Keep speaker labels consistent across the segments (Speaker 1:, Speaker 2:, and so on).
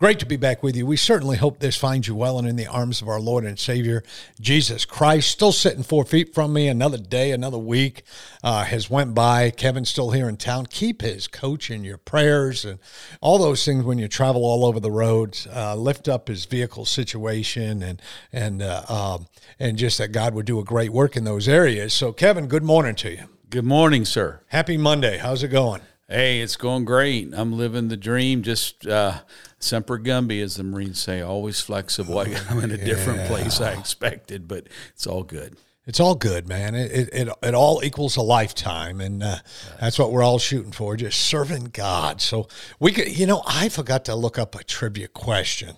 Speaker 1: Great to be back with you. We certainly hope this finds you well and in the arms of our Lord and Savior Jesus Christ. Still sitting four feet from me. Another day, another week uh, has went by. Kevin's still here in town. Keep his coach in your prayers and all those things when you travel all over the roads. Uh, lift up his vehicle situation and and uh, um, and just that God would do a great work in those areas. So, Kevin, good morning to you.
Speaker 2: Good morning, sir.
Speaker 1: Happy Monday. How's it going?
Speaker 2: Hey, it's going great. I'm living the dream. Just uh, semper gumby, as the Marines say, always flexible. I'm in a different place I expected, but it's all good.
Speaker 1: It's all good, man. It it, it, it all equals a lifetime, and uh, that's what we're all shooting for, just serving God. So we could, you know, I forgot to look up a trivia question.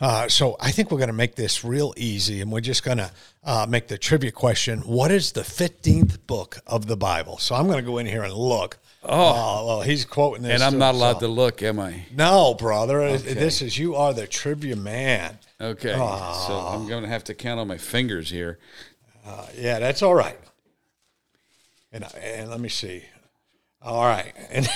Speaker 1: Uh, so I think we're going to make this real easy, and we're just going to uh, make the trivia question: What is the fifteenth book of the Bible? So I'm going to go in here and look. Oh, well, he's quoting this,
Speaker 2: And I'm not allowed to look, am I?
Speaker 1: No, brother. This is you are the trivia man.
Speaker 2: Okay. So I'm going to have to count on my fingers here.
Speaker 1: Yeah, that's all right. And and let me see. All right, and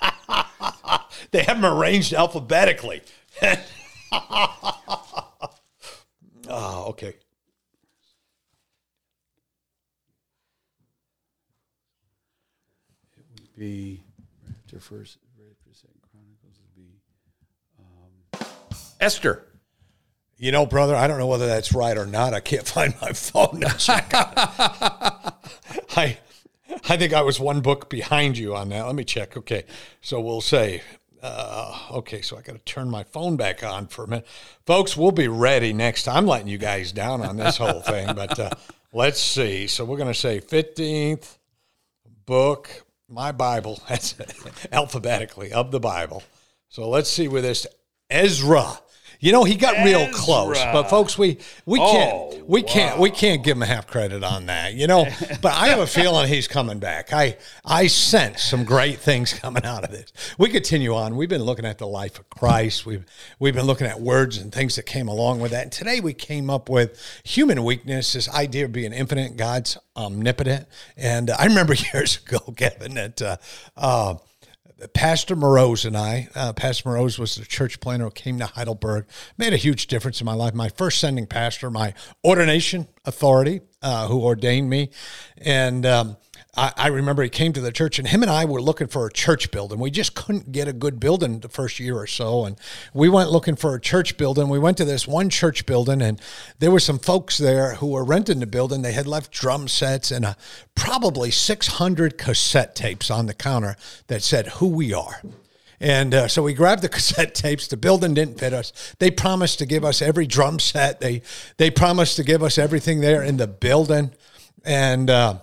Speaker 1: they have them arranged alphabetically. oh, okay.
Speaker 2: Be after first, after second Chronicles would be um, Esther.
Speaker 1: You know, brother, I don't know whether that's right or not. I can't find my phone to check on it. I, I think I was one book behind you on that. Let me check. Okay, so we'll say, uh, okay, so I got to turn my phone back on for a minute, folks. We'll be ready next time. I'm letting you guys down on this whole thing, but uh, let's see. So we're going to say fifteenth book, my Bible. That's alphabetically of the Bible. So let's see where this Ezra. You know, he got real close, but folks, we we can't
Speaker 2: Oh,
Speaker 1: we can't we can't give him half credit on that. You know, but I have a feeling he's coming back. I I sense some great things coming out of this. We continue on. We've been looking at the life of Christ. We've we've been looking at words and things that came along with that. And today we came up with human weakness, this idea of being infinite, God's omnipotent. And I remember years ago, Kevin, that uh, uh, Pastor Moroz and I, uh, Pastor Moroz was the church planner who came to Heidelberg, made a huge difference in my life. My first sending pastor, my ordination authority, uh, who ordained me. And um, I, I remember he came to the church, and him and I were looking for a church building. We just couldn't get a good building the first year or so. And we went looking for a church building. We went to this one church building, and there were some folks there who were renting the building. They had left drum sets and a, probably 600 cassette tapes on the counter that said who we are. And uh, so we grabbed the cassette tapes. The building didn't fit us. They promised to give us every drum set. They they promised to give us everything there in the building. And uh,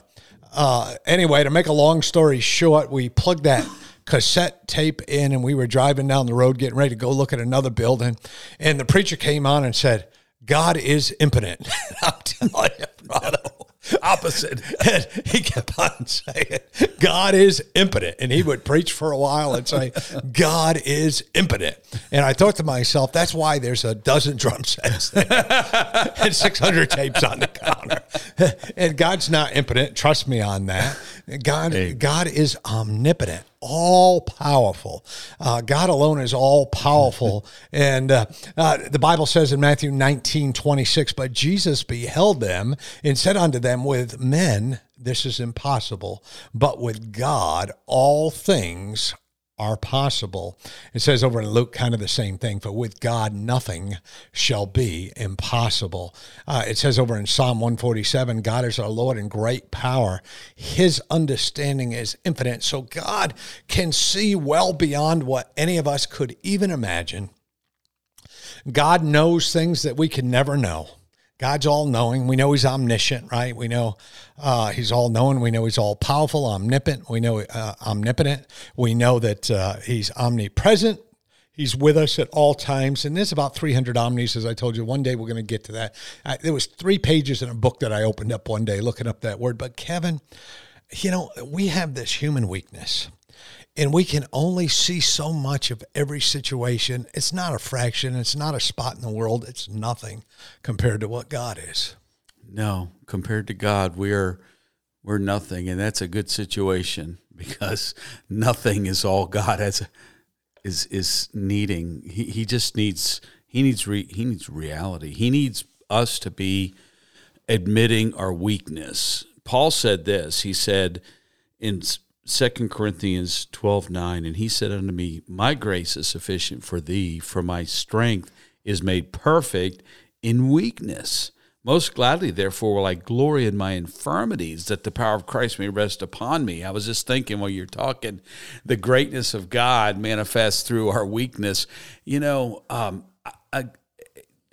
Speaker 1: uh, anyway, to make a long story short, we plugged that cassette tape in, and we were driving down the road, getting ready to go look at another building. And the preacher came on and said, "God is impotent." I'm telling you, brother. Opposite. And he kept on saying, God is impotent. And he would preach for a while and say, God is impotent. And I thought to myself, that's why there's a dozen drum sets and 600 tapes on the counter. And God's not impotent. Trust me on that. God, God is omnipotent, all powerful. Uh, God alone is all powerful. and uh, uh, the Bible says in Matthew 19, 26, but Jesus beheld them and said unto them, with men, this is impossible, but with God, all things are possible. It says over in Luke kind of the same thing, for with God nothing shall be impossible. Uh, it says over in Psalm 147, God is our Lord in great power. His understanding is infinite. So God can see well beyond what any of us could even imagine. God knows things that we can never know. God's all knowing. We know He's omniscient, right? We know uh, He's all knowing. We know He's all powerful, omnipotent. We know uh, omnipotent. We know that uh, He's omnipresent. He's with us at all times. And there's about 300 omnis, as I told you. One day we're going to get to that. I, there was three pages in a book that I opened up one day looking up that word. But Kevin, you know, we have this human weakness and we can only see so much of every situation. It's not a fraction, it's not a spot in the world, it's nothing compared to what God is.
Speaker 2: No, compared to God, we are we're nothing, and that's a good situation because nothing is all God has is is needing. He he just needs he needs re, he needs reality. He needs us to be admitting our weakness. Paul said this. He said in Second Corinthians 12, 9, and he said unto me, My grace is sufficient for thee, for my strength is made perfect in weakness. Most gladly, therefore, will I glory in my infirmities, that the power of Christ may rest upon me. I was just thinking while you're talking, the greatness of God manifests through our weakness. You know, um, I,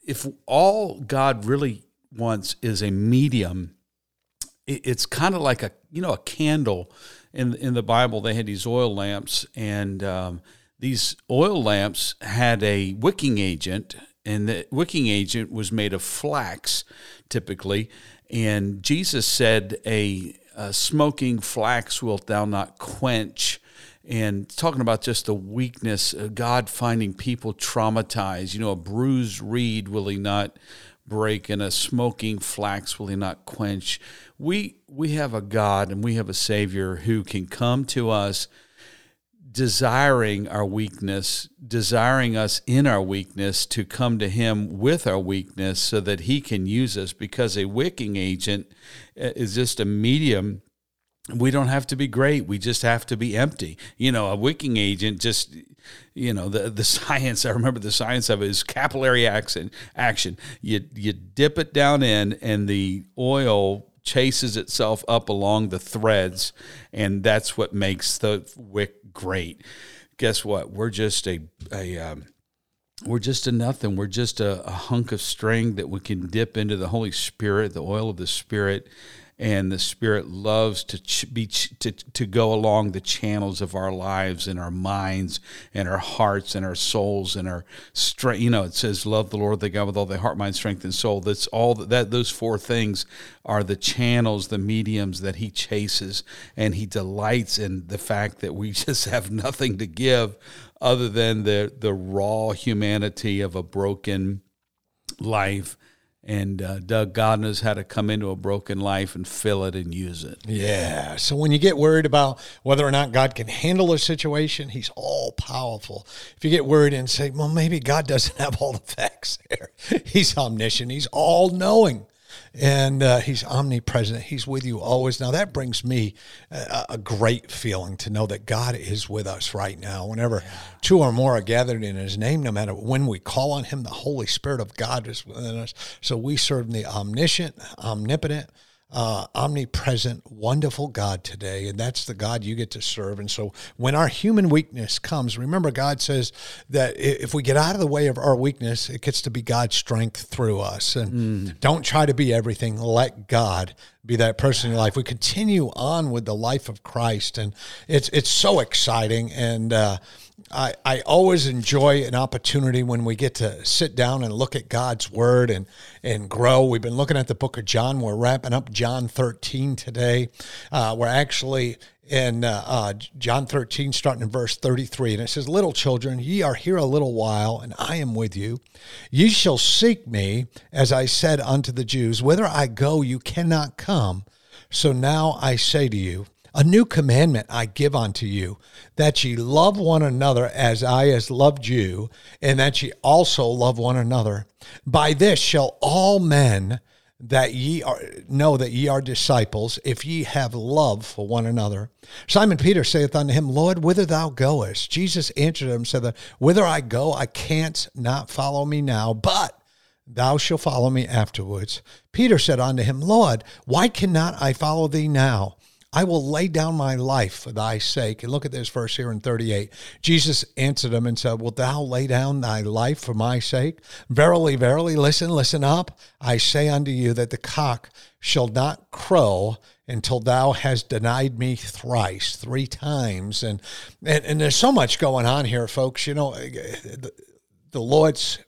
Speaker 2: if all God really wants is a medium, it, it's kind of like a you know a candle in in the Bible they had these oil lamps, and um, these oil lamps had a wicking agent, and the wicking agent was made of flax, typically. And Jesus said, "A, a smoking flax wilt thou not quench." and talking about just the weakness of God finding people traumatized. You know, a bruised reed will he not break, and a smoking flax will he not quench we we have a God and we have a Savior who can come to us desiring our weakness, desiring us in our weakness to come to Him with our weakness so that He can use us because a wicking agent uh, is just a medium. We don't have to be great. We just have to be empty. You know, a wicking agent just, you know, the, the science, I remember the science of it is capillary action. action. You, you dip it down in and the oil chases itself up along the threads, and that's what makes the wick great. Guess what? We're just a a um, we're just a nothing. We're just a, a hunk of string that we can dip into the Holy Spirit, the oil of the Spirit, and the spirit loves to ch- be ch- to, to go along the channels of our lives and our minds and our hearts and our souls and our strength. You know it says love the lord thy god with all thy heart mind strength and soul. That's all that, that those four things are the channels the mediums that he chases and he delights in the fact that we just have nothing to give other than the the raw humanity of a broken life and uh, Doug God knows how to come into a broken life and fill it and use it.
Speaker 1: Yeah. So when you get worried about whether or not God can handle a situation, He's all powerful. If you get worried and say, well, maybe God doesn't have all the facts there, He's omniscient, He's all knowing and uh, he's omnipresent. He's with you always. Now that brings me a, a, great feeling to know that God is with us right now. Whenever two or more are gathered in His name, no matter when we call on Him, the Holy Spirit of God is within us. So we serve the omniscient, omnipotent uh, omnipresent, wonderful God today, and that's the God you get to serve. And so, when our human weakness comes, remember, God says that if we get out of the way of our weakness, it gets to be God's strength through us. And mm. don't try to be everything. Let God be that person in your life. We continue on with the life of Christ, and it's it's so exciting. And uh, I, I always enjoy an opportunity when we get to sit down and look at God's word and, and grow. We've been looking at the book of John. We're wrapping up John 13 today. Uh, we're actually in uh, uh, John 13, starting in verse 33. And it says, Little children, ye are here a little while, and I am with you. Ye shall seek me, as I said unto the Jews, Whither I go, you cannot come. So now I say to you, a new commandment I give unto you, that ye love one another as I has loved you, and that ye also love one another. By this shall all men that ye are know that ye are disciples, if ye have love for one another. Simon Peter saith unto him, Lord, whither thou goest? Jesus answered him, said, Whither I go, I can't not follow me now, but thou shalt follow me afterwards. Peter said unto him, Lord, why cannot I follow thee now? I will lay down my life for thy sake. And look at this verse here in 38. Jesus answered him and said, Wilt thou lay down thy life for my sake? Verily, verily, listen, listen up. I say unto you that the cock shall not crow until thou hast denied me thrice, three times. And, and, and there's so much going on here, folks. You know, the, the Lord's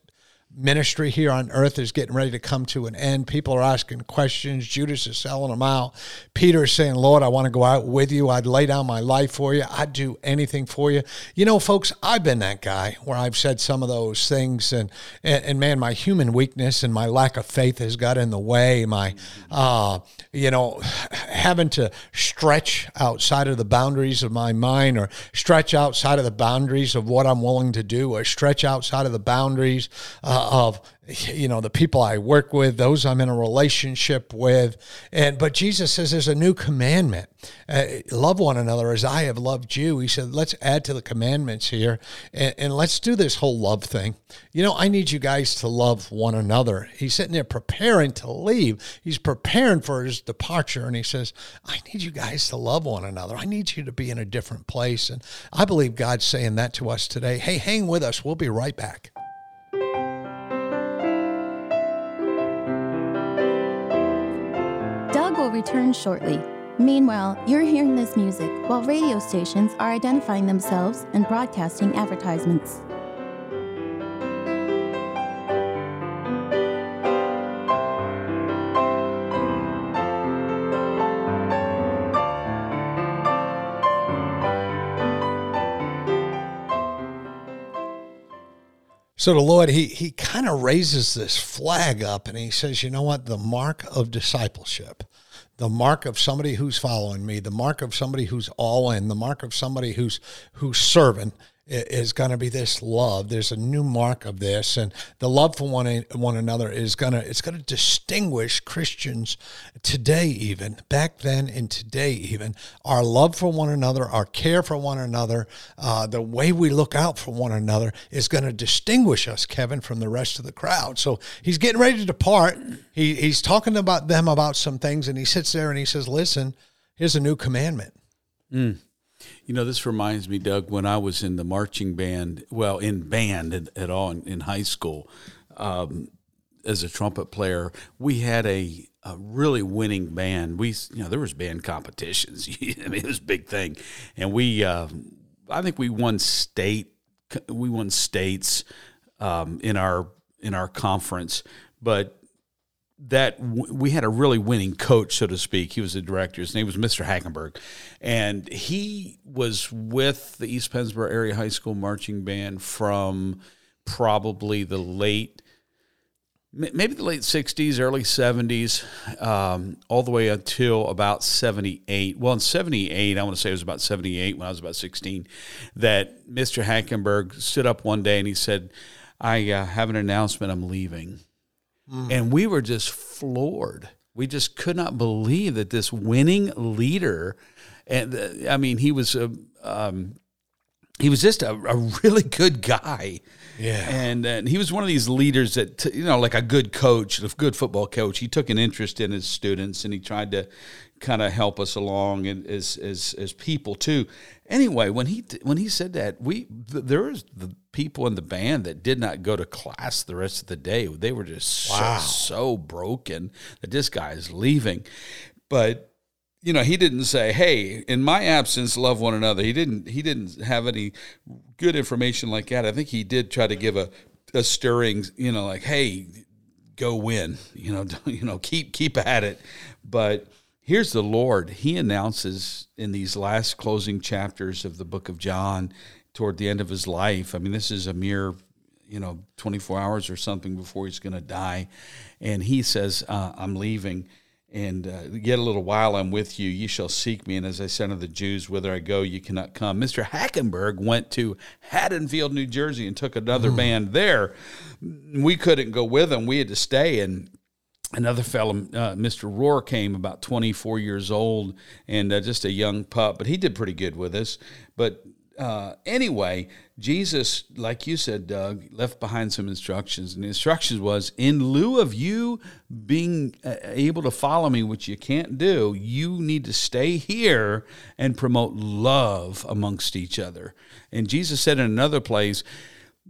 Speaker 1: ministry here on earth is getting ready to come to an end. People are asking questions. Judas is selling them out. Peter is saying, Lord, I want to go out with you. I'd lay down my life for you. I'd do anything for you. You know, folks, I've been that guy where I've said some of those things and, and, and man, my human weakness and my lack of faith has got in the way. My, uh, you know, having to stretch outside of the boundaries of my mind or stretch outside of the boundaries of what I'm willing to do or stretch outside of the boundaries uh, of you know the people I work with, those I'm in a relationship with, and but Jesus says there's a new commandment: uh, love one another as I have loved you. He said, let's add to the commandments here, and, and let's do this whole love thing. You know, I need you guys to love one another. He's sitting there preparing to leave. He's preparing for his departure, and he says, I need you guys to love one another. I need you to be in a different place, and I believe God's saying that to us today. Hey, hang with us. We'll be right back.
Speaker 3: Return shortly. Meanwhile, you're hearing this music while radio stations are identifying themselves and broadcasting advertisements.
Speaker 1: So the Lord, he he kind of raises this flag up and he says, you know what? The mark of discipleship the mark of somebody who's following me, the mark of somebody who's all in, the mark of somebody who's who's serving is going to be this love. There's a new mark of this, and the love for one one another is going to it's going to distinguish Christians today, even back then and today, even our love for one another, our care for one another, uh, the way we look out for one another is going to distinguish us, Kevin, from the rest of the crowd. So he's getting ready to depart. He, he's talking about them about some things, and he sits there and he says, "Listen, here's a new commandment."
Speaker 2: Mm. You know, this reminds me, Doug, when I was in the marching band, well, in band at, at all in, in, high school, um, as a trumpet player, we had a, a really winning band. We, you know, there was band competitions. I mean, it was a big thing, and we, uh, I think we won state, we won states um, in our in our conference, but that w- we had a really winning coach, so to speak. He was the director. His name was Mr. Hackenberg, and he was with the East Pennsboro Area High School marching band from probably the late, maybe the late '60s, early '70s, um, all the way until about '78. Well, in '78, I want to say it was about '78 when I was about 16, that Mr. Hackenberg stood up one day and he said, "I uh, have an announcement. I'm leaving." Mm. And we were just floored. We just could not believe that this winning leader, and uh, I mean, he was a, um, he was just a, a, really good guy.
Speaker 1: Yeah.
Speaker 2: And, and he was one of these leaders that, you know, like a good coach, a good football coach. He took an interest in his students and he tried to kind of help us along and as, as, as people too. Anyway, when he, when he said that, we, there was the people in the band that did not go to class the rest of the day. They were just wow. so, so broken that this guy is leaving. But you know he didn't say hey in my absence love one another he didn't he didn't have any good information like that i think he did try to give a, a stirring you know like hey go win you know you know keep keep at it but here's the lord he announces in these last closing chapters of the book of john toward the end of his life. I mean, this is a mere, you know, 24 hours or something before he's going to die. And he says, uh, I'm leaving. And uh, yet a little while I'm with you, ye shall seek me. And as I said to the Jews, whither I go, you cannot come. Mr. Hackenberg went to Haddonfield, New Jersey, and took another mm. band there. We couldn't go with him. We had to stay. And another fellow, uh, Mr. Rohr, came about 24 years old and uh, just a young pup, but he did pretty good with us. But uh, anyway, Jesus, like you said, Doug, left behind some instructions, and the instructions was in lieu of you being uh, able to follow me, which you can't do, you need to stay here and promote love amongst each other. And Jesus said in another place,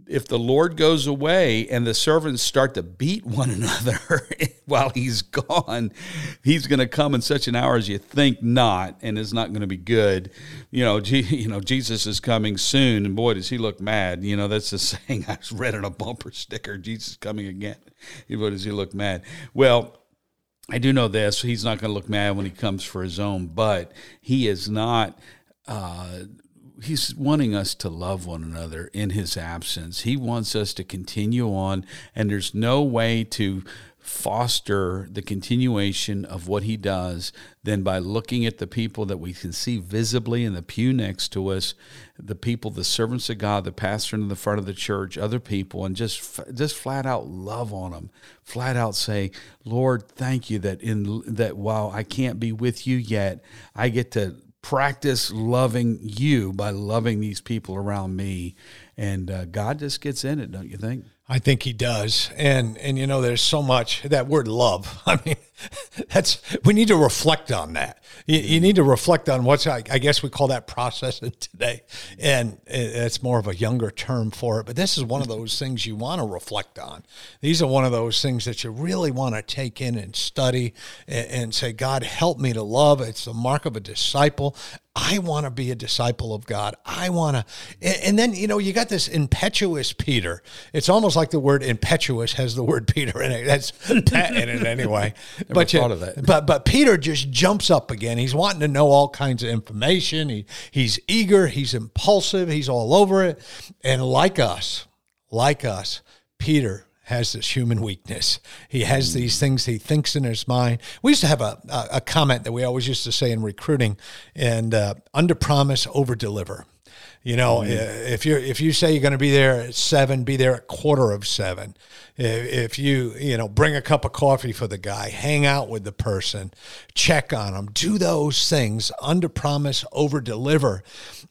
Speaker 2: if the Lord goes away and the servants start to beat one another while he's gone, he's going to come in such an hour as you think not, and it's not going to be good. You know, you know, Jesus is coming soon, and boy, does he look mad. You know, that's the saying I read on a bumper sticker: "Jesus coming again." Boy, does he look mad? Well. I do know this. He's not going to look mad when he comes for his own, but he is not uh, he's wanting us to love one another in his absence. He wants us to continue on, and there's no way to foster the continuation of what he does than by looking at the people that we can see visibly in the pew next to us, the people, the servants of God, the pastor in the front of the church, other people, and just just flat out love on them. Flat out say, Lord, thank you that in that while I can't be with you yet, I get to practice loving you by loving these people around me. And uh, God just gets in it, don't you think?
Speaker 1: I think he does. And and you know there's so much that word love. I mean that's we need to reflect on that. You, you need to reflect on what's I, I, guess we call that processing today. And it's more of a younger term for it, but this is one of mm-hmm. those things you want to reflect on. These are one of those things that you really want to take in and study and, and say God help me to love. It's the mark of a disciple. I want to be a disciple of God. I want to, and, then you know you got this impetuous Peter. It's almost like the word impetuous has the word Peter in it. That's pet in it anyway.
Speaker 2: but thought of that.
Speaker 1: But but Peter just jumps up again. He's wanting to know all kinds of information. He he's eager. He's impulsive. He's all over it. And like us, like us, Peter has this human weakness. He has these things he thinks in his mind. We used to have a, a, a comment that we always used to say in recruiting and uh, under promise, over deliver. You know, mm-hmm. if you if you say you're going to be there at seven, be there at quarter of seven. If you you know bring a cup of coffee for the guy, hang out with the person, check on them, do those things, under promise, over deliver,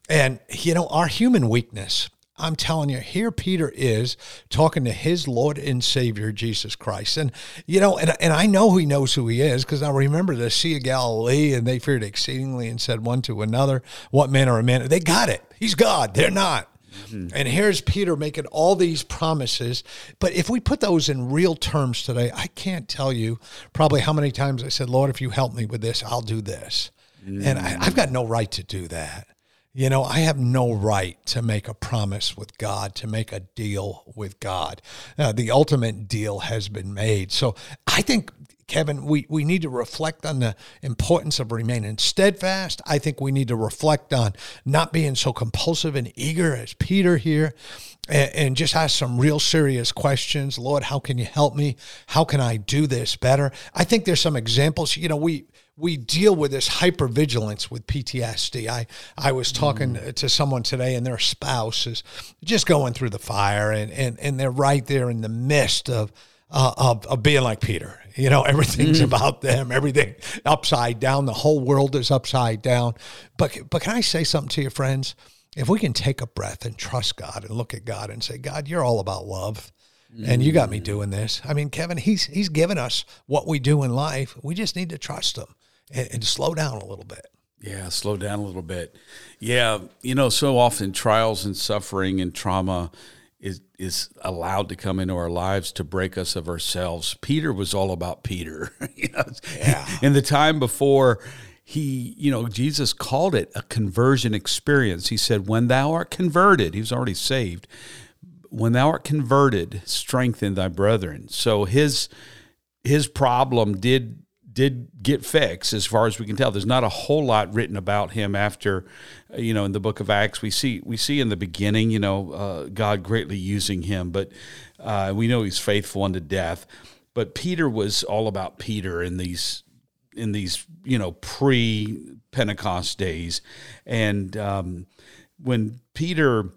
Speaker 1: and you know our human weakness I'm telling you, here Peter is talking to his Lord and Savior, Jesus Christ. And, you know, and, and I know he knows who he is because I remember the Sea of Galilee and they feared exceedingly and said one to another, What man or a man? They got it. He's God. They're not. Mm-hmm. And here's Peter making all these promises. But if we put those in real terms today, I can't tell you probably how many times I said, Lord, if you help me with this, I'll do this. Mm-hmm. And I, I've got no right to do that. You know, I have no right to make a promise with God, to make a deal with God. Uh, the ultimate deal has been made. So I think, Kevin, we, we need to reflect on the importance of remaining steadfast. I think we need to reflect on not being so compulsive and eager as Peter here. And, and just ask some real serious questions. Lord, how can you help me? How can I do this better? I think there's some examples. You know, we we deal with this hypervigilance with PTSD. I, I was talking mm. to someone today and their spouse is just going through the fire and, and, and they're right there in the midst of, uh, of, of being like Peter. You know, everything's mm. about them, everything upside down. The whole world is upside down. But, but can I say something to you, friends? If we can take a breath and trust God and look at God and say, God, you're all about love and you got me mm. doing this. I mean, Kevin, he's he's given us what we do in life. We just need to trust him and, and slow down a little bit.
Speaker 2: Yeah, slow down a little bit. Yeah, you know, so often trials and suffering and trauma is is allowed to come into our lives to break us of ourselves. Peter was all about Peter. you know, yeah. In the time before he, you know, Jesus called it a conversion experience. He said, "When thou art converted," he was already saved. When thou art converted, strengthen thy brethren. So his his problem did did get fixed as far as we can tell. There's not a whole lot written about him after you know in the book of acts. We see we see in the beginning you know uh, god greatly using him but uh, we know he's faithful unto death. But peter was all about peter in these in these you know pre pentecost days. And um, when peter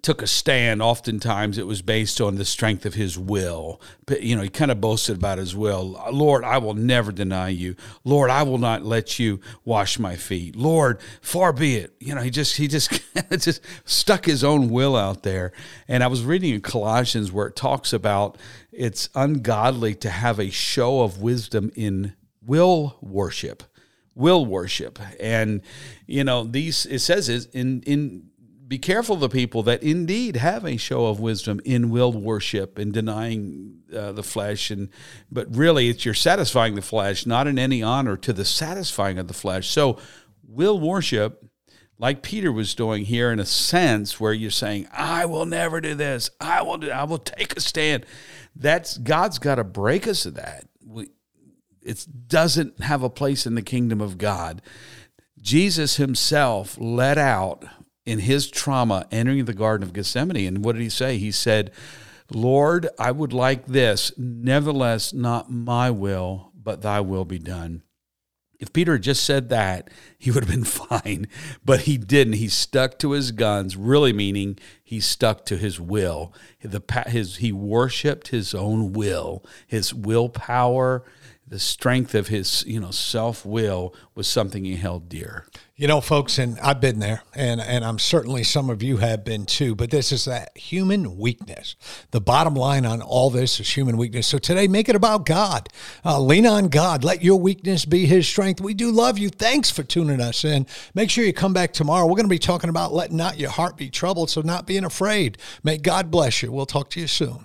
Speaker 2: took a stand, oftentimes it was based on the strength of his will. But, you know, he kind of boasted about his will. Lord, I will never deny you. Lord, I will not let you wash my feet. Lord, far be it. You know, he just he just just stuck his own will out there. And I was reading in Colossians where it talks about it's ungodly to have a show of wisdom in will worship will worship and you know these it says is in in be careful of the people that indeed have a show of wisdom in will worship and denying uh, the flesh and but really it's you're satisfying the flesh not in any honor to the satisfying of the flesh. So will worship like Peter was doing here in a sense where you're saying I will never do this. I will do, I will take a stand. That's God's got to break us of that. It doesn't have a place in the kingdom of God. Jesus himself let out in his trauma entering the Garden of Gethsemane. And what did he say? He said, Lord, I would like this. Nevertheless, not my will, but thy will be done. If Peter had just said that, he would have been fine, but he didn't. He stuck to his guns, really meaning he stuck to his will. The, his, he worshiped his own will, his willpower, the strength of his, you know, self-will was something he held dear.
Speaker 1: You know, folks, and I've been there, and, and I'm certainly some of you have been too, but this is that human weakness. The bottom line on all this is human weakness. So today, make it about God. Uh, lean on God. Let your weakness be his strength. We do love you. Thanks for tuning us in. Make sure you come back tomorrow. We're going to be talking about letting not your heart be troubled, so not being afraid. May God bless you. We'll talk to you soon.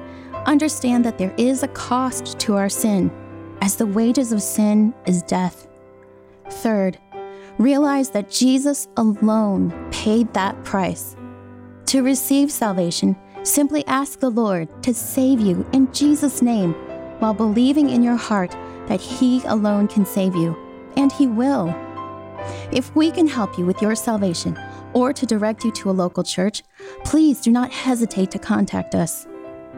Speaker 3: understand that there is a cost to our sin as the wages of sin is death. Third, realize that Jesus alone paid that price. To receive salvation, simply ask the Lord to save you in Jesus' name while believing in your heart that He alone can save you, and He will. If we can help you with your salvation or to direct you to a local church, please do not hesitate to contact us.